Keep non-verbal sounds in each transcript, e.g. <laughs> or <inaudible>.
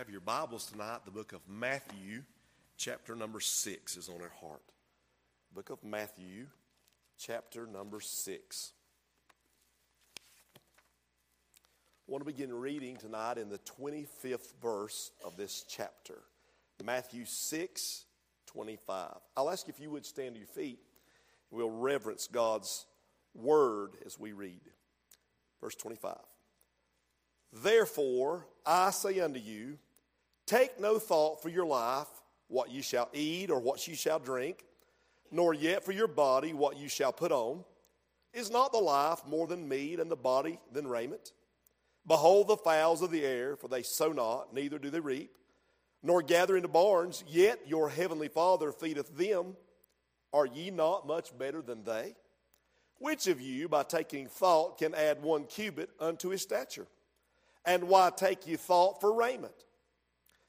have your Bibles tonight, the book of Matthew, chapter number six is on our heart. Book of Matthew, chapter number six. I want to begin reading tonight in the 25th verse of this chapter. Matthew 6, 25. I'll ask if you would stand to your feet. We'll reverence God's word as we read. Verse 25. Therefore, I say unto you, take no thought for your life, what you shall eat or what you shall drink, nor yet for your body, what you shall put on. Is not the life more than meat, and the body than raiment? Behold the fowls of the air, for they sow not, neither do they reap, nor gather into barns, yet your heavenly Father feedeth them. Are ye not much better than they? Which of you, by taking thought, can add one cubit unto his stature? And why take ye thought for raiment?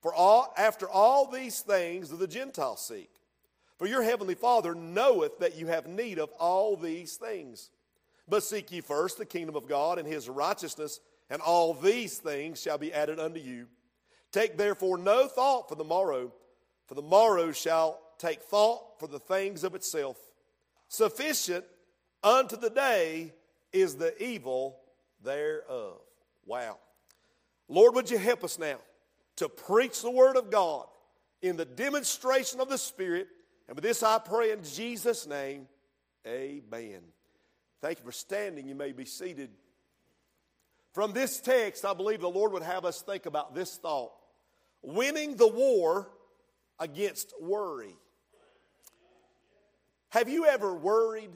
For all, after all these things do the Gentiles seek. For your heavenly Father knoweth that you have need of all these things. But seek ye first the kingdom of God and his righteousness, and all these things shall be added unto you. Take therefore no thought for the morrow, for the morrow shall take thought for the things of itself. Sufficient unto the day is the evil thereof. Wow. Lord, would you help us now to preach the Word of God in the demonstration of the Spirit? And with this I pray in Jesus' name, amen. Thank you for standing. You may be seated. From this text, I believe the Lord would have us think about this thought winning the war against worry. Have you ever worried?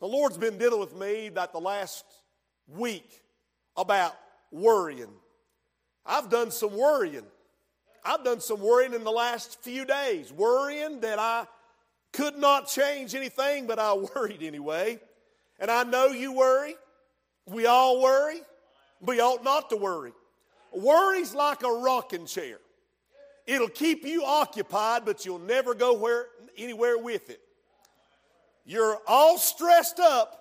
The Lord's been dealing with me about the last week about worrying. I've done some worrying. I've done some worrying in the last few days, worrying that I could not change anything, but I <laughs> worried anyway. And I know you worry. We all worry. We ought not to worry. Worry's like a rocking chair. It'll keep you occupied, but you'll never go where, anywhere with it. You're all stressed up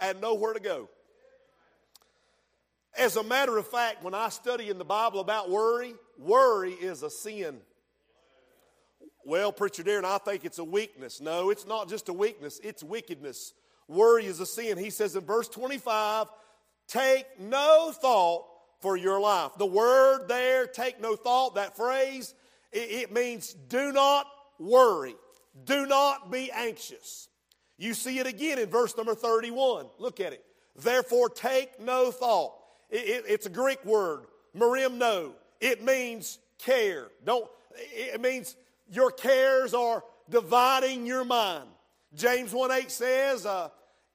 and nowhere to go. As a matter of fact, when I study in the Bible about worry, worry is a sin. Well, Preacher Darren, I think it's a weakness. No, it's not just a weakness, it's wickedness. Worry is a sin. He says in verse 25, take no thought for your life. The word there, take no thought, that phrase, it, it means do not worry, do not be anxious. You see it again in verse number 31. Look at it. Therefore, take no thought. It, it, it's a Greek word, merimno. It means care. Don't, it means your cares are dividing your mind. James 1 8 says, uh,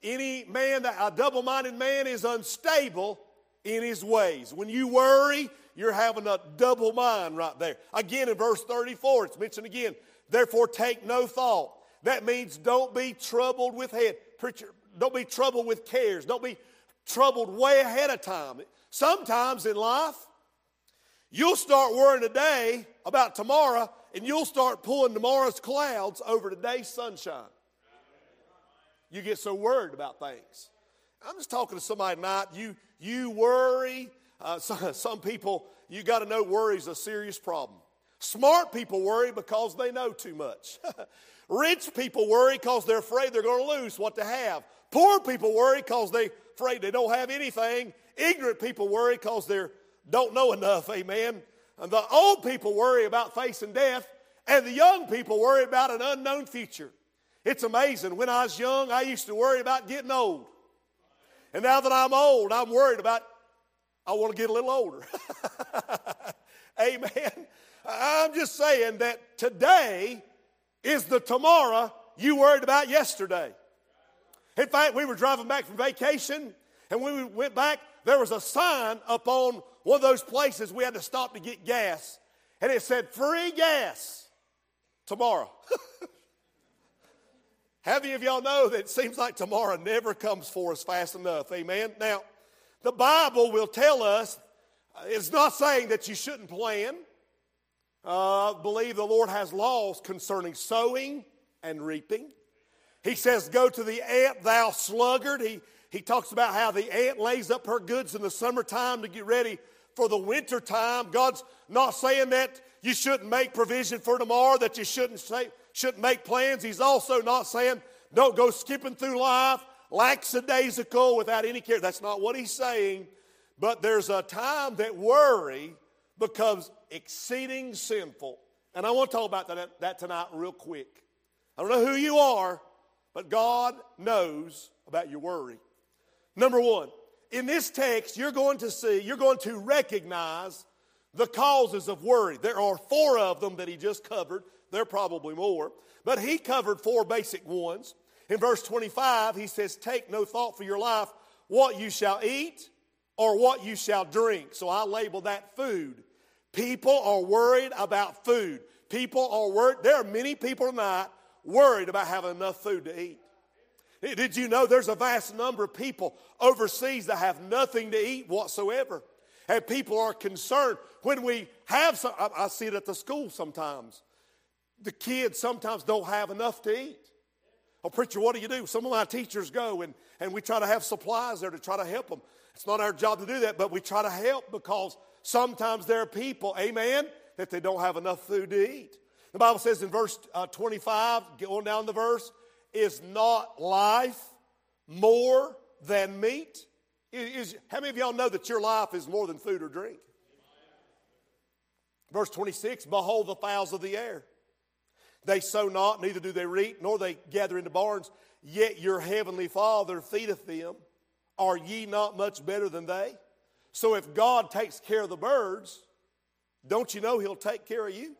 any man that a double-minded man is unstable in his ways. When you worry, you're having a double mind right there. Again, in verse 34, it's mentioned again. Therefore, take no thought. That means don't be troubled with head. Preacher, don't be troubled with cares. Don't be troubled way ahead of time. Sometimes in life, you'll start worrying today about tomorrow, and you'll start pulling tomorrow's clouds over today's sunshine. You get so worried about things. I'm just talking to somebody tonight. You you worry. Uh, <laughs> some, some people, you got to know worry is a serious problem. Smart people worry because they know too much. <laughs> Rich people worry because they're afraid they're going to lose what they have. Poor people worry because they're afraid they don't have anything. Ignorant people worry because they don't know enough. Amen. And the old people worry about facing death, and the young people worry about an unknown future. It's amazing. When I was young, I used to worry about getting old. And now that I'm old, I'm worried about I want to get a little older. <laughs> Amen. I'm just saying that today is the tomorrow you worried about yesterday. In fact, we were driving back from vacation, and when we went back, there was a sign up on one of those places we had to stop to get gas, and it said free gas tomorrow. <laughs> How many of y'all know that it seems like tomorrow never comes for us fast enough? Amen. Now, the Bible will tell us uh, it's not saying that you shouldn't plan. Uh, believe the Lord has laws concerning sowing and reaping. He says, Go to the ant, thou sluggard. He, he talks about how the ant lays up her goods in the summertime to get ready for the winter time. God's not saying that you shouldn't make provision for tomorrow, that you shouldn't, say, shouldn't make plans. He's also not saying don't go skipping through life lackadaisical without any care. That's not what he's saying. But there's a time that worry becomes exceeding sinful. And I want to talk about that, that tonight real quick. I don't know who you are, but God knows about your worry. Number one, in this text, you're going to see, you're going to recognize the causes of worry. There are four of them that he just covered. There are probably more. But he covered four basic ones. In verse 25, he says, Take no thought for your life, what you shall eat or what you shall drink. So I label that food. People are worried about food. People are worried. There are many people tonight worried about having enough food to eat. Did you know there's a vast number of people overseas that have nothing to eat whatsoever? And people are concerned when we have some, I see it at the school sometimes. The kids sometimes don't have enough to eat. Oh, preacher, what do you do? Some of my teachers go and, and we try to have supplies there to try to help them. It's not our job to do that, but we try to help because sometimes there are people, amen, that they don't have enough food to eat. The Bible says in verse uh, 25, going down the verse, is not life more than meat? Is, how many of y'all know that your life is more than food or drink? Verse 26 Behold the fowls of the air. They sow not, neither do they reap, nor they gather into barns, yet your heavenly Father feedeth them. Are ye not much better than they? So if God takes care of the birds, don't you know He'll take care of you?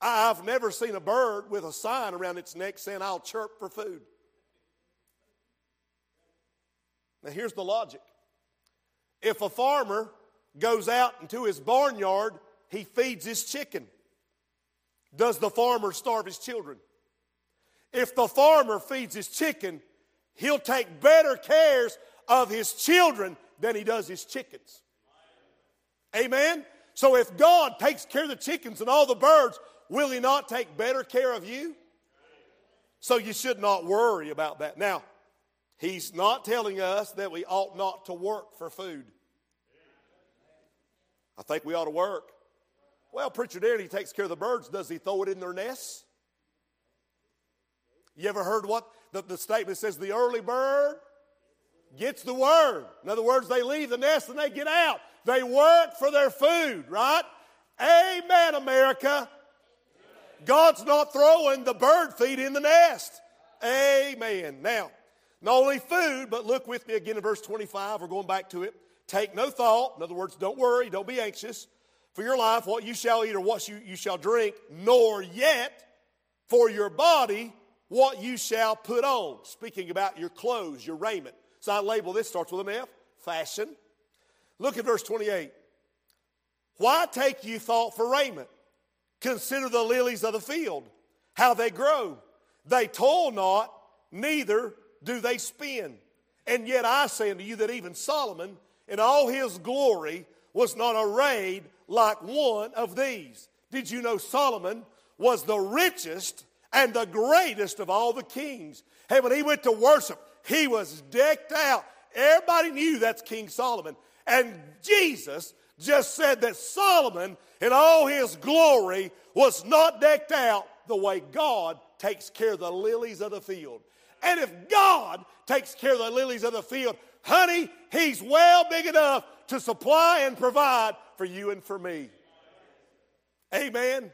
I've never seen a bird with a sign around its neck saying, I'll chirp for food. Now, here's the logic if a farmer goes out into his barnyard, he feeds his chicken. Does the farmer starve his children? If the farmer feeds his chicken, he'll take better cares of his children than he does his chickens. Amen? So if God takes care of the chickens and all the birds, will he not take better care of you? So you should not worry about that. Now, he's not telling us that we ought not to work for food. I think we ought to work. Well, preacher Darren, he takes care of the birds. Does he throw it in their nests? You ever heard what the, the statement says? The early bird gets the worm. In other words, they leave the nest and they get out. They work for their food, right? Amen, America. God's not throwing the bird feed in the nest. Amen. Now, not only food, but look with me again in verse 25. We're going back to it. Take no thought. In other words, don't worry, don't be anxious for your life, what you shall eat or what you, you shall drink, nor yet for your body what you shall put on. Speaking about your clothes, your raiment. So I label this, starts with an F, fashion. Look at verse 28. Why take you thought for raiment? Consider the lilies of the field, how they grow. They toil not, neither do they spin. And yet I say unto you that even Solomon, in all his glory, was not arrayed like one of these. Did you know Solomon was the richest and the greatest of all the kings? Hey, when he went to worship, he was decked out. Everybody knew that's King Solomon. And Jesus just said that Solomon, in all his glory, was not decked out the way God takes care of the lilies of the field. And if God takes care of the lilies of the field, honey, he's well big enough to supply and provide for you and for me. Amen.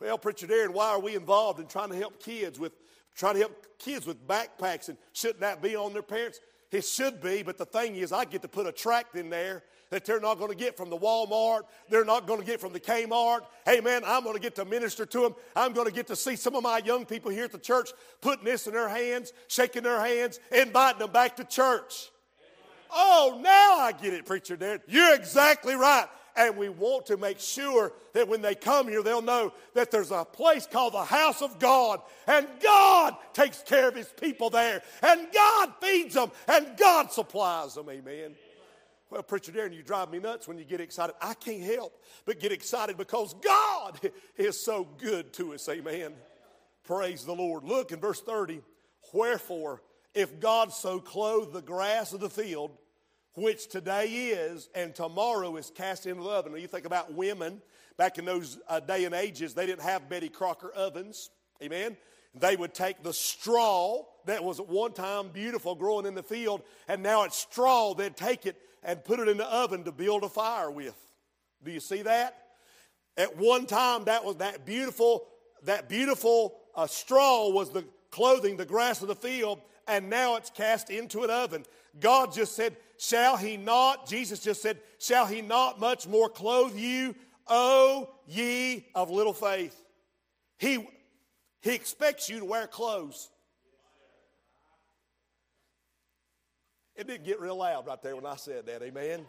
Well, Preacher Darren, why are we involved in trying to help kids with trying to help kids with backpacks and shouldn't that be on their parents? It should be, but the thing is, I get to put a tract in there that they're not going to get from the Walmart. They're not going to get from the Kmart. Hey, man, I'm going to get to minister to them. I'm going to get to see some of my young people here at the church putting this in their hands, shaking their hands, inviting them back to church. Oh, now I get it, Preacher Darren. You're exactly right. And we want to make sure that when they come here, they'll know that there's a place called the house of God. And God takes care of his people there. And God feeds them. And God supplies them. Amen. Well, Preacher Darren, you drive me nuts when you get excited. I can't help but get excited because God is so good to us. Amen. Praise the Lord. Look in verse 30. Wherefore, if God so clothe the grass of the field, which today is and tomorrow is cast into the oven. Now you think about women back in those uh, day and ages, they didn't have Betty Crocker ovens. Amen. They would take the straw that was at one time beautiful growing in the field, and now it's straw. They'd take it and put it in the oven to build a fire with. Do you see that? At one time, that was that beautiful, that beautiful uh, straw was the clothing, the grass of the field, and now it's cast into an oven. God just said, Shall he not, Jesus just said, Shall he not much more clothe you, O ye of little faith? He, he expects you to wear clothes. It didn't get real loud right there when I said that, amen.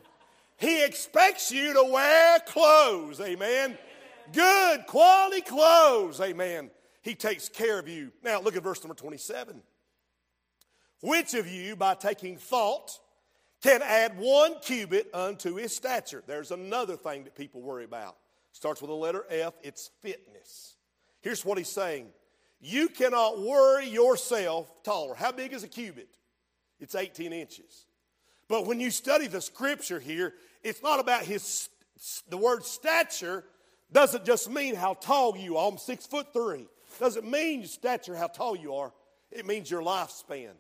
He expects you to wear clothes, amen. Good quality clothes, amen. He takes care of you. Now look at verse number 27. Which of you, by taking thought, can add one cubit unto his stature? There's another thing that people worry about. Starts with the letter F, it's fitness. Here's what he's saying You cannot worry yourself taller. How big is a cubit? It's 18 inches. But when you study the scripture here, it's not about his, the word stature doesn't just mean how tall you are. I'm six foot three. Doesn't mean your stature how tall you are. It means your lifespan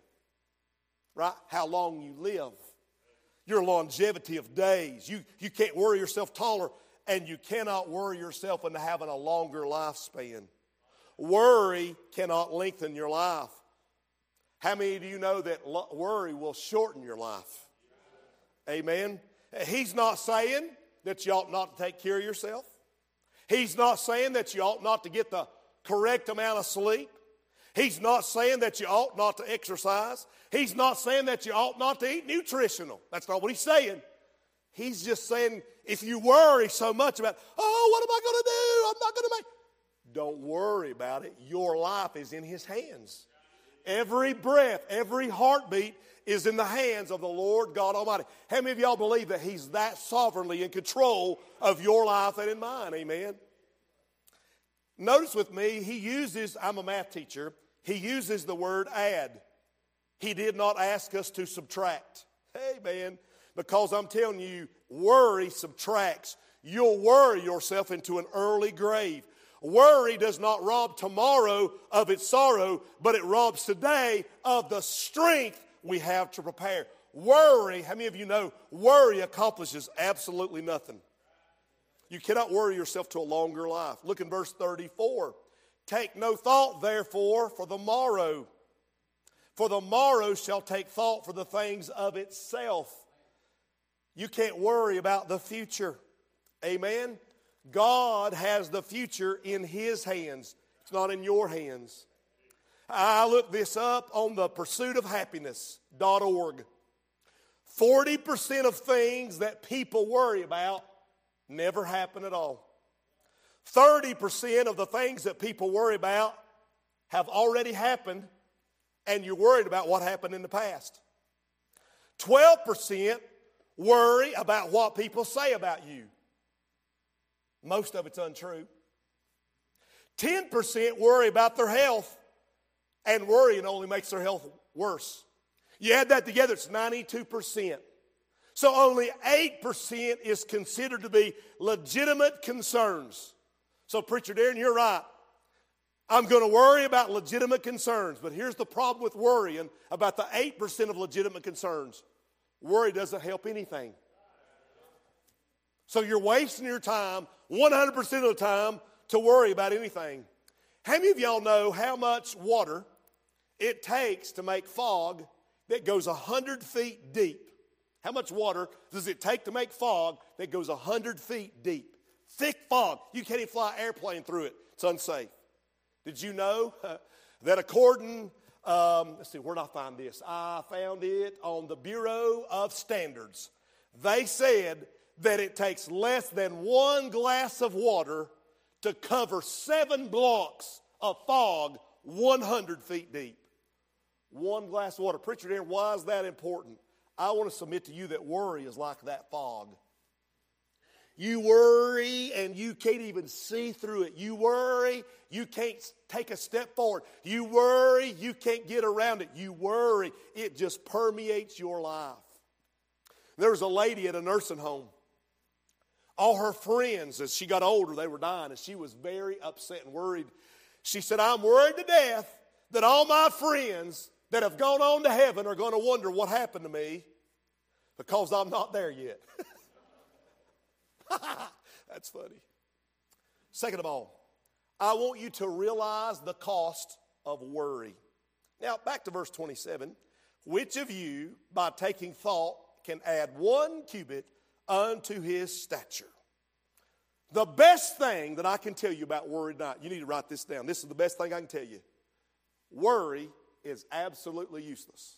right? How long you live, your longevity of days. You, you can't worry yourself taller, and you cannot worry yourself into having a longer lifespan. Worry cannot lengthen your life. How many do you know that worry will shorten your life? Amen. He's not saying that you ought not to take care of yourself. He's not saying that you ought not to get the correct amount of sleep. He's not saying that you ought not to exercise. He's not saying that you ought not to eat nutritional. That's not what he's saying. He's just saying if you worry so much about, oh, what am I going to do? I'm not going to make. Don't worry about it. Your life is in his hands. Every breath, every heartbeat is in the hands of the Lord God Almighty. How many of y'all believe that He's that sovereignly in control of your life and in mine? Amen. Notice with me, He uses, I'm a math teacher, he uses the word add. He did not ask us to subtract. Amen. because I'm telling you, worry subtracts. You'll worry yourself into an early grave. Worry does not rob tomorrow of its sorrow, but it robs today of the strength we have to prepare. Worry, how many of you know, worry accomplishes absolutely nothing. You cannot worry yourself to a longer life. Look in verse 34. Take no thought, therefore, for the morrow, for the morrow shall take thought for the things of itself. You can't worry about the future. Amen? God has the future in His hands, it's not in your hands. I looked this up on the pursuitofhappiness.org. 40% of things that people worry about never happen at all. 30% of the things that people worry about have already happened, and you're worried about what happened in the past. 12% worry about what people say about you. Most of it's untrue. 10% worry about their health, and worrying only makes their health worse. You add that together, it's 92%. So only 8% is considered to be legitimate concerns. So, Preacher Darren, you're right. I'm going to worry about legitimate concerns, but here's the problem with worrying about the 8% of legitimate concerns worry doesn't help anything. So, you're wasting your time 100% of the time to worry about anything. How many of y'all know how much water it takes to make fog that goes 100 feet deep? How much water does it take to make fog that goes 100 feet deep? Thick fog. You can't even fly an airplane through it. It's unsafe. Did you know <laughs> that according Um, let's see, where did I find this? I found it on the Bureau of Standards. They said that it takes less than one glass of water to cover seven blocks of fog 100 feet deep. One glass of water. Preacher, Darren, why is that important? I want to submit to you that worry is like that fog. You worry and you can't even see through it. You worry, you can't take a step forward. You worry, you can't get around it. You worry, it just permeates your life. There was a lady at a nursing home. All her friends, as she got older, they were dying, and she was very upset and worried. She said, I'm worried to death that all my friends that have gone on to heaven are going to wonder what happened to me because I'm not there yet. <laughs> That's funny. Second of all, I want you to realize the cost of worry. Now, back to verse 27. Which of you, by taking thought, can add one cubit unto his stature? The best thing that I can tell you about worry not, you need to write this down. This is the best thing I can tell you. Worry is absolutely useless.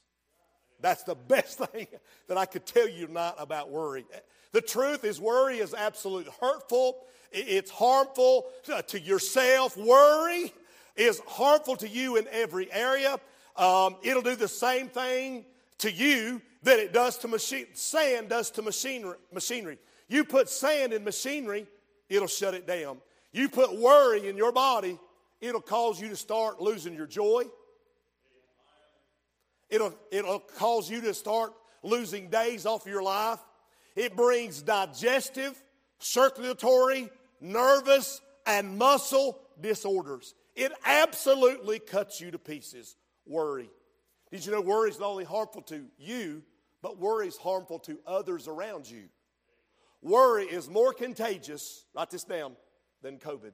That's the best <laughs> thing that I could tell you not about worry. The truth is, worry is absolutely hurtful. It's harmful to yourself. Worry is harmful to you in every area. Um, it'll do the same thing to you that it does to machine. Sand does to machinery. Machinery. You put sand in machinery, it'll shut it down. You put worry in your body, it'll cause you to start losing your joy. It'll, it'll cause you to start losing days off of your life. It brings digestive, circulatory, nervous, and muscle disorders. It absolutely cuts you to pieces. Worry. Did you know worry is not only harmful to you, but worry is harmful to others around you? Worry is more contagious, write this down, than COVID.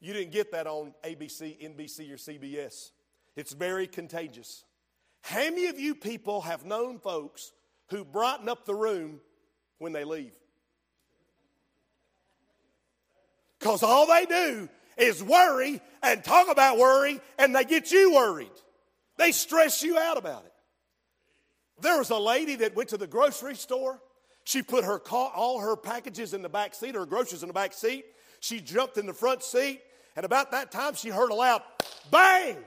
You didn't get that on ABC, NBC, or CBS. It's very contagious. How many of you people have known folks who brighten up the room when they leave? Because all they do is worry and talk about worry, and they get you worried. They stress you out about it. There was a lady that went to the grocery store. She put her all her packages in the back seat, her groceries in the back seat. She jumped in the front seat, and about that time she heard a loud bang.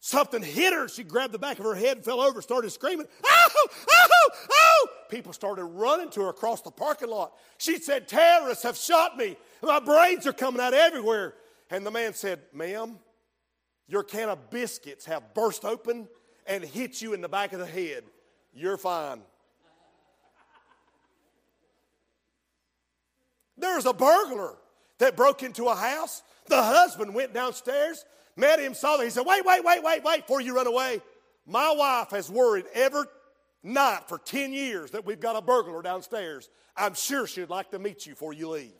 Something hit her. She grabbed the back of her head, fell over, started screaming, Oh, oh, oh. People started running to her across the parking lot. She said, Terrorists have shot me. My brains are coming out everywhere. And the man said, Ma'am, your can of biscuits have burst open and hit you in the back of the head. You're fine. There's a burglar that broke into a house. The husband went downstairs met him, saw him. He said, Wait, wait, wait, wait, wait before you run away. My wife has worried every night for 10 years that we've got a burglar downstairs. I'm sure she'd like to meet you before you leave.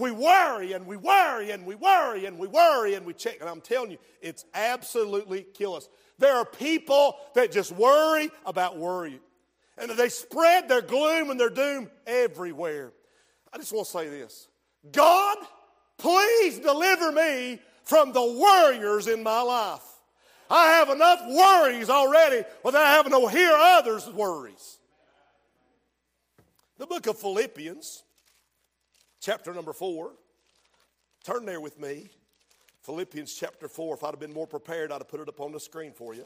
We worry and we worry and we worry and we worry and we check. And I'm telling you, it's absolutely kill us. There are people that just worry about worry. And they spread their gloom and their doom everywhere. I just want to say this God, please deliver me from the worriers in my life. I have enough worries already without having to hear others' worries. The book of Philippians, chapter number four. Turn there with me. Philippians chapter 4. If I'd have been more prepared, I'd have put it up on the screen for you.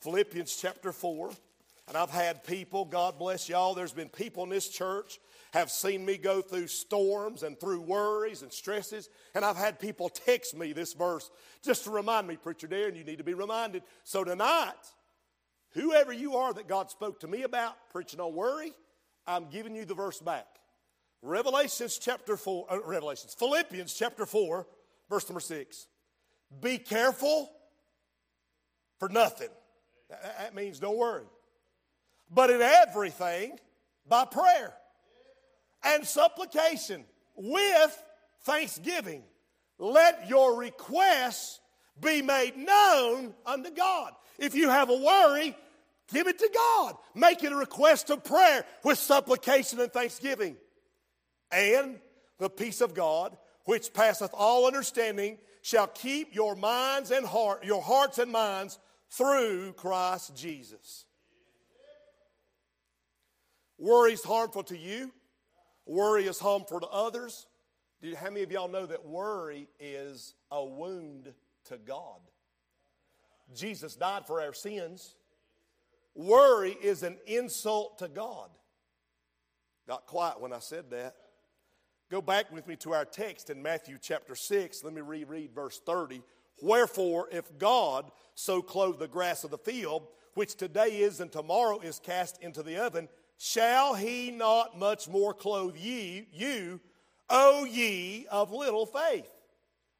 Philippians chapter 4. And I've had people, God bless y'all, there's been people in this church have seen me go through storms and through worries and stresses. And I've had people text me this verse just to remind me, Preacher Darren, you need to be reminded. So tonight, whoever you are that God spoke to me about preaching on worry, I'm giving you the verse back. Revelations chapter 4, uh, Revelations, Philippians chapter 4, verse number 6. Be careful for nothing. That means don't worry. But in everything, by prayer and supplication with thanksgiving. Let your requests be made known unto God. If you have a worry, give it to God. Make it a request of prayer with supplication and thanksgiving. And the peace of God, which passeth all understanding, shall keep your minds and heart, your hearts and minds through Christ Jesus. Worry is harmful to you. Worry is harmful to others. Do, how many of y'all know that worry is a wound to God? Jesus died for our sins. Worry is an insult to God. Got quiet when I said that. Go back with me to our text in Matthew chapter 6. Let me reread verse 30. Wherefore, if God so clothe the grass of the field, which today is and tomorrow is cast into the oven, shall he not much more clothe ye, you, O ye of little faith?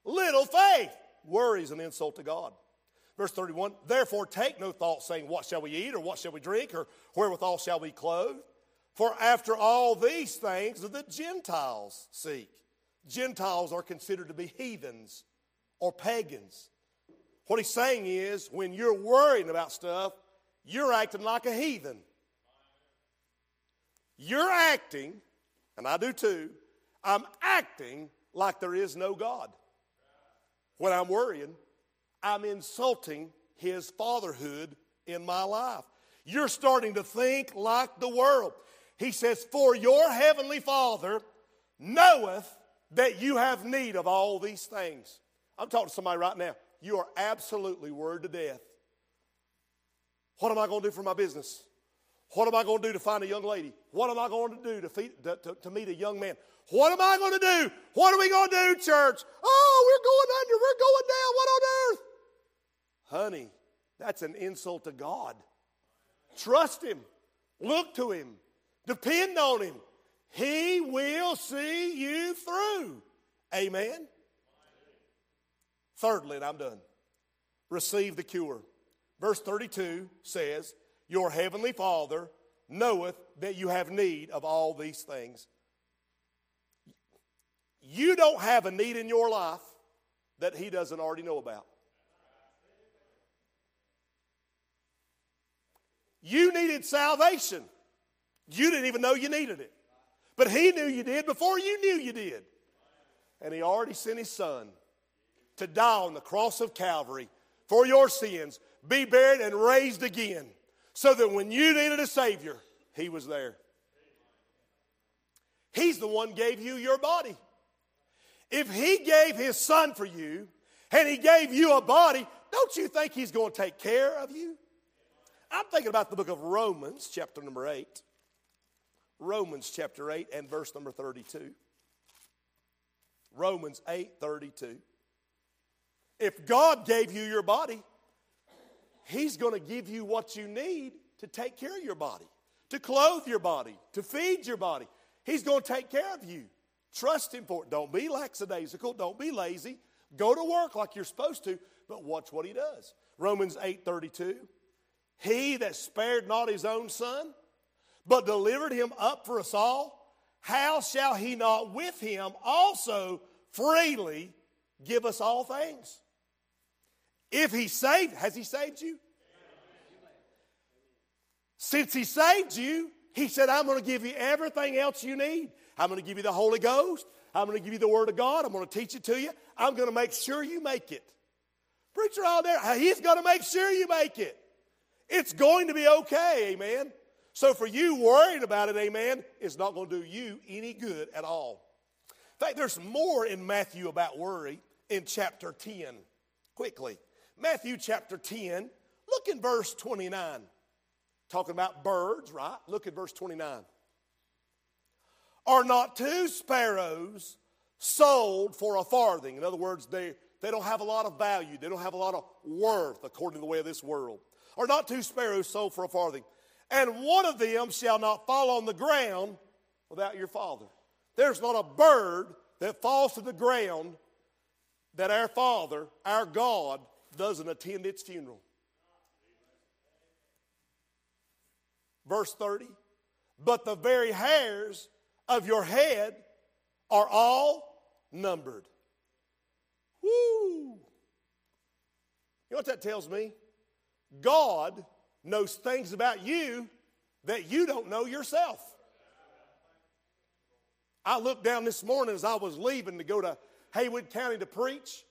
Little faith. Worry is an insult to God. Verse 31 Therefore, take no thought, saying, What shall we eat, or what shall we drink, or wherewithal shall we clothe? For after all these things the Gentiles seek. Gentiles are considered to be heathens or pagans. What he's saying is, when you're worrying about stuff, you're acting like a heathen. You're acting, and I do too, I'm acting like there is no God. When I'm worrying, I'm insulting his fatherhood in my life. You're starting to think like the world. He says, For your heavenly Father knoweth that you have need of all these things. I'm talking to somebody right now. You are absolutely worried to death. What am I going to do for my business? What am I going to do to find a young lady? What am I going to do to, feed, to, to, to meet a young man? What am I going to do? What are we going to do, church? Oh, we're going under. We're going down. What on earth? Honey, that's an insult to God. Trust Him. Look to Him. Depend on Him. He will see you through. Amen. Thirdly, and I'm done. Receive the cure. Verse 32 says, Your heavenly Father knoweth that you have need of all these things. You don't have a need in your life that He doesn't already know about. You needed salvation. You didn't even know you needed it. But He knew you did before you knew you did. And He already sent His Son to die on the cross of Calvary for your sins, be buried, and raised again, so that when you needed a Savior, He was there. He's the one gave you your body. If He gave His Son for you, and He gave you a body, don't you think He's going to take care of you? I'm thinking about the book of Romans, chapter number 8. Romans chapter 8 and verse number 32. Romans 8 32. If God gave you your body, He's going to give you what you need to take care of your body, to clothe your body, to feed your body. He's going to take care of you. Trust Him for it. Don't be lackadaisical. Don't be lazy. Go to work like you're supposed to, but watch what He does. Romans 8 32. He that spared not His own Son, but delivered him up for us all, how shall he not with him also freely give us all things? If he saved, has he saved you? Since he saved you, he said, I'm going to give you everything else you need. I'm going to give you the Holy Ghost. I'm going to give you the Word of God. I'm going to teach it to you. I'm going to make sure you make it. Preacher out there, he's going to make sure you make it. It's going to be okay, amen. So for you worrying about it, amen, is not going to do you any good at all. In fact, there's more in Matthew about worry in chapter 10. Quickly. Matthew chapter 10, look in verse 29. Talking about birds, right? Look at verse 29. Are not two sparrows sold for a farthing? In other words, they, they don't have a lot of value, they don't have a lot of worth according to the way of this world. Are not two sparrows sold for a farthing? And one of them shall not fall on the ground without your father. There's not a bird that falls to the ground that our Father, our God, doesn't attend its funeral. Verse 30 But the very hairs of your head are all numbered. Woo! You know what that tells me? God knows things about you that you don't know yourself. I looked down this morning as I was leaving to go to Haywood County to preach,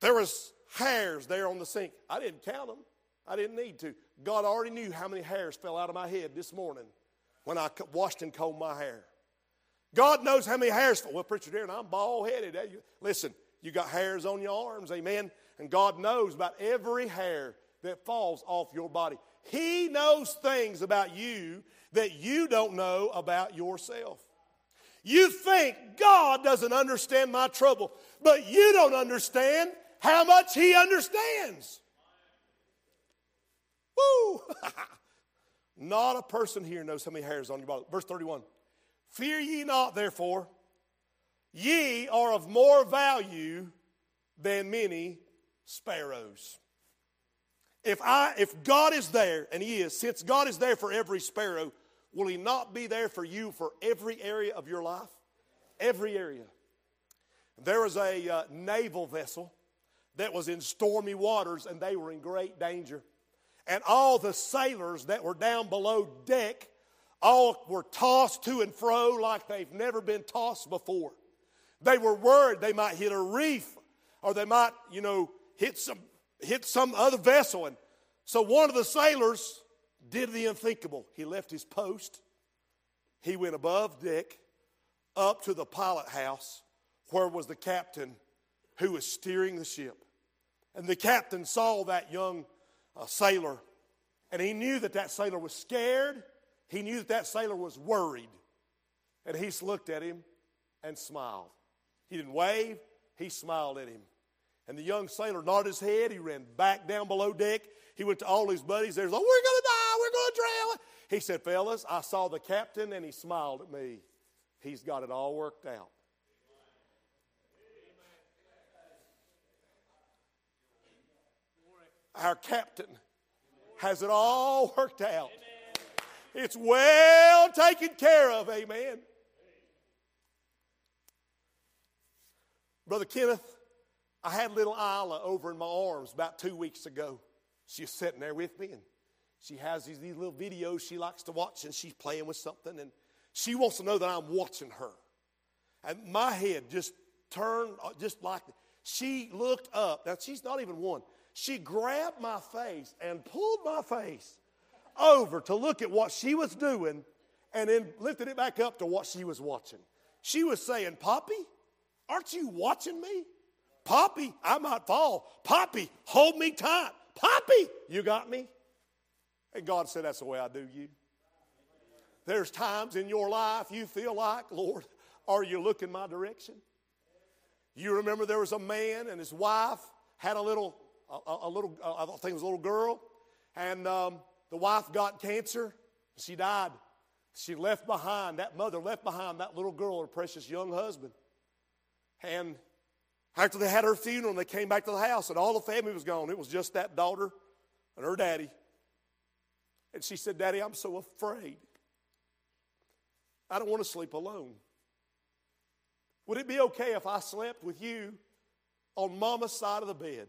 There was hairs there on the sink. I didn't count them. I didn't need to. God already knew how many hairs fell out of my head this morning when I washed and combed my hair. God knows how many hairs. Fall. Well, preacher Darren, I'm bald headed. Listen, you got hairs on your arms, amen. And God knows about every hair that falls off your body. He knows things about you that you don't know about yourself. You think God doesn't understand my trouble, but you don't understand how much He understands. Woo! <laughs> not a person here knows how many hairs on your body. Verse 31 Fear ye not, therefore, ye are of more value than many sparrows. If I if God is there, and He is, since God is there for every sparrow, will He not be there for you for every area of your life? Every area. There was a uh, naval vessel that was in stormy waters, and they were in great danger. And all the sailors that were down below deck all were tossed to and fro like they've never been tossed before. They were worried they might hit a reef or they might, you know, hit some hit some other vessel. And so one of the sailors did the unthinkable. He left his post. He went above deck up to the pilot house where was the captain who was steering the ship. And the captain saw that young uh, sailor and he knew that that sailor was scared. He knew that that sailor was worried. And he looked at him and smiled. He didn't wave, he smiled at him. And the young sailor nodded his head. He ran back down below deck. He went to all his buddies. There's like, we're going to die. We're going to drown. He said, fellas, I saw the captain and he smiled at me. He's got it all worked out. Our captain has it all worked out. It's well taken care of. Amen. Brother Kenneth, I had little Isla over in my arms about two weeks ago. She's sitting there with me, and she has these, these little videos she likes to watch, and she's playing with something, and she wants to know that I'm watching her. And my head just turned, uh, just like she looked up. Now, she's not even one. She grabbed my face and pulled my face over to look at what she was doing and then lifted it back up to what she was watching. She was saying, Poppy, aren't you watching me? Poppy, I might fall. Poppy, hold me tight. Poppy, you got me? And God said, That's the way I do you. There's times in your life you feel like, Lord, are you looking my direction? You remember there was a man and his wife had a little, a, a little, I think it was a little girl, and um, the wife got cancer. She died. She left behind, that mother left behind that little girl, her precious young husband. And after they had her funeral, and they came back to the house, and all the family was gone. It was just that daughter and her daddy. And she said, Daddy, I'm so afraid. I don't want to sleep alone. Would it be okay if I slept with you on mama's side of the bed?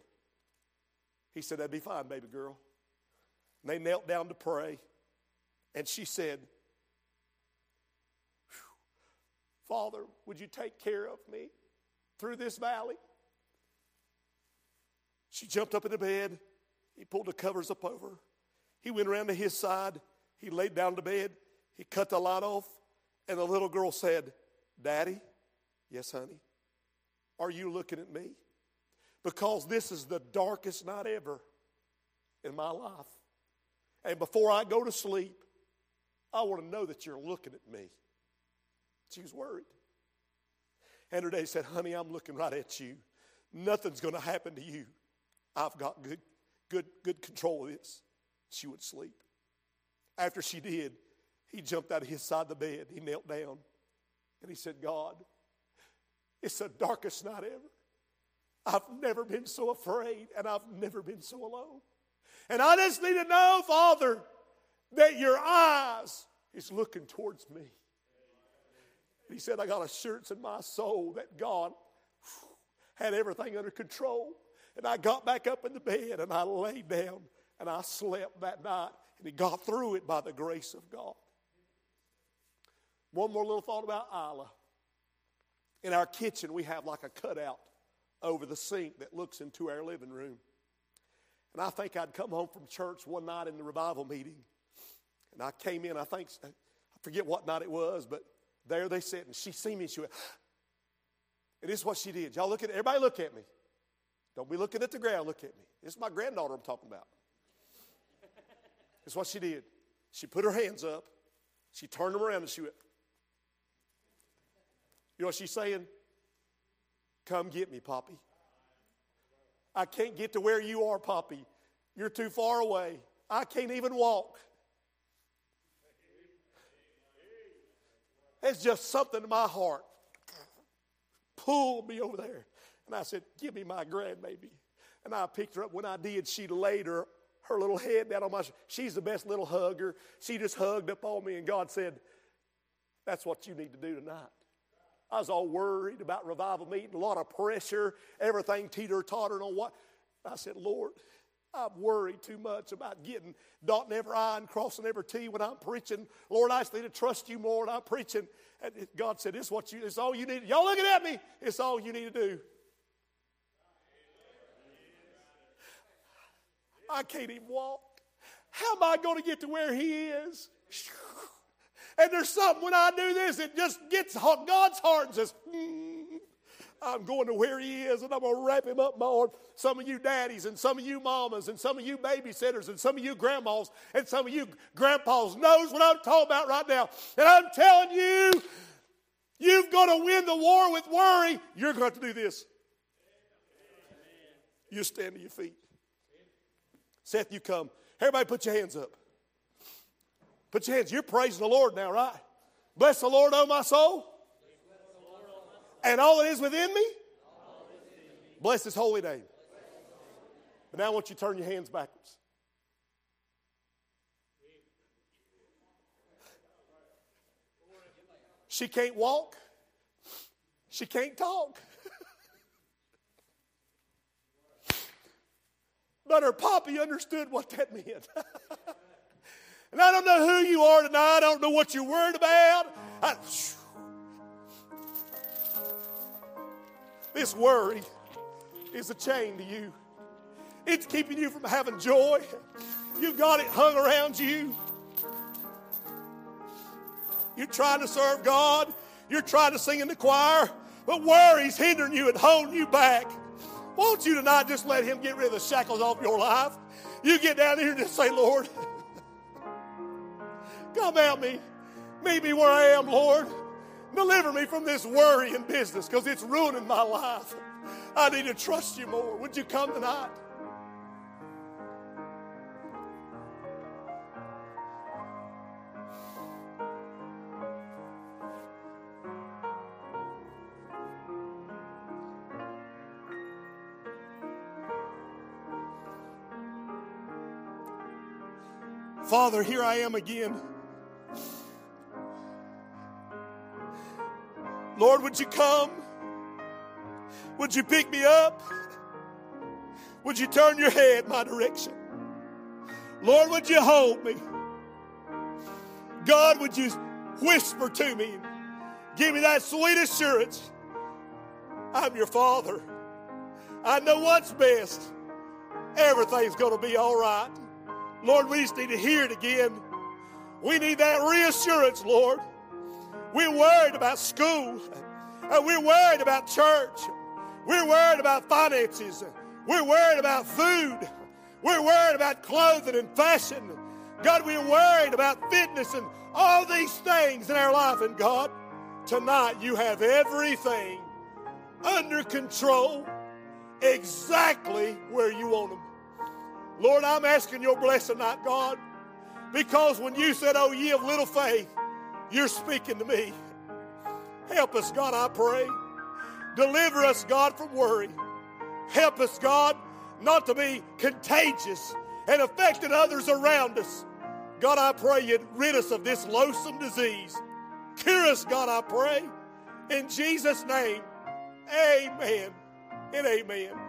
He said, That'd be fine, baby girl. And they knelt down to pray. And she said, Father, would you take care of me through this valley? She jumped up in the bed. He pulled the covers up over her. He went around to his side. He laid down to bed. He cut the light off. And the little girl said, Daddy, yes, honey, are you looking at me? Because this is the darkest night ever in my life. And before I go to sleep, I want to know that you're looking at me. She was worried. And her daddy said, Honey, I'm looking right at you. Nothing's going to happen to you. I've got good, good, good control of this. She would sleep. After she did, he jumped out of his side of the bed. He knelt down and he said, God, it's the darkest night ever. I've never been so afraid and I've never been so alone. And I just need to know, Father, that your eyes is looking towards me. He said, I got assurance in my soul that God had everything under control. And I got back up in the bed and I laid down and I slept that night. And he got through it by the grace of God. One more little thought about Isla. In our kitchen, we have like a cutout over the sink that looks into our living room. And I think I'd come home from church one night in the revival meeting. And I came in, I think, I forget what night it was, but there they sit, and she see me, she went, and this is what she did. Y'all look at everybody look at me. Don't be looking at the ground, look at me. This is my granddaughter I'm talking about. This is what she did. She put her hands up, she turned them around, and she went, You know what she's saying? Come get me, Poppy. I can't get to where you are, Poppy. You're too far away. I can't even walk. It's just something in my heart pulled me over there. And I said, Give me my grandbaby. And I picked her up. When I did, she laid her, her little head down on my She's the best little hugger. She just hugged up on me, and God said, That's what you need to do tonight. I was all worried about revival meeting, a lot of pressure, everything teeter tottering on what. I said, Lord, I'm worried too much about getting dotting every I and crossing every T when I'm preaching. Lord, I just need to trust you more when I'm preaching. And God said, This is what you it's all you need. Y'all looking at me, it's all you need to do. I can't even walk. How am I going to get to where He is? And there's something when I do this, it just gets God's heart and says, mm, I'm going to where He is, and I'm going to wrap Him up my arm. Some of you daddies, and some of you mamas, and some of you babysitters, and some of you grandmas, and some of you grandpas knows what I'm talking about right now. And I'm telling you, you've got to win the war with worry. You're going to to do this. You stand to your feet. Seth, you come. Everybody put your hands up. Put your hands. You're praising the Lord now, right? Bless the Lord, oh my soul. And all that is within me. Bless his holy name. But now I want you to turn your hands backwards. She can't walk. She can't talk. <laughs> But her poppy understood what that meant. <laughs> and I don't know who you are tonight. I don't know what you're worried about. I, this worry is a chain to you. It's keeping you from having joy. You've got it hung around you. You're trying to serve God. You're trying to sing in the choir. But worry's hindering you and holding you back. Won't you tonight just let Him get rid of the shackles off your life? You get down here and just say, Lord, <laughs> come help me. Meet me where I am, Lord. Deliver me from this worry and business because it's ruining my life. I need to trust you more. Would you come tonight? Father, here I am again. Lord, would you come? Would you pick me up? Would you turn your head my direction? Lord, would you hold me? God, would you whisper to me? Give me that sweet assurance. I'm your father. I know what's best. Everything's going to be all right. Lord, we just need to hear it again. We need that reassurance, Lord. We're worried about school. Uh, we're worried about church. We're worried about finances. We're worried about food. We're worried about clothing and fashion. God, we're worried about fitness and all these things in our life. And God, tonight you have everything under control exactly where you want them. Lord, I'm asking your blessing tonight, God, because when you said, Oh, ye of little faith, you're speaking to me. Help us, God, I pray. Deliver us, God, from worry. Help us, God, not to be contagious and affecting others around us. God, I pray you'd rid us of this loathsome disease. Cure us, God, I pray. In Jesus' name, amen and amen.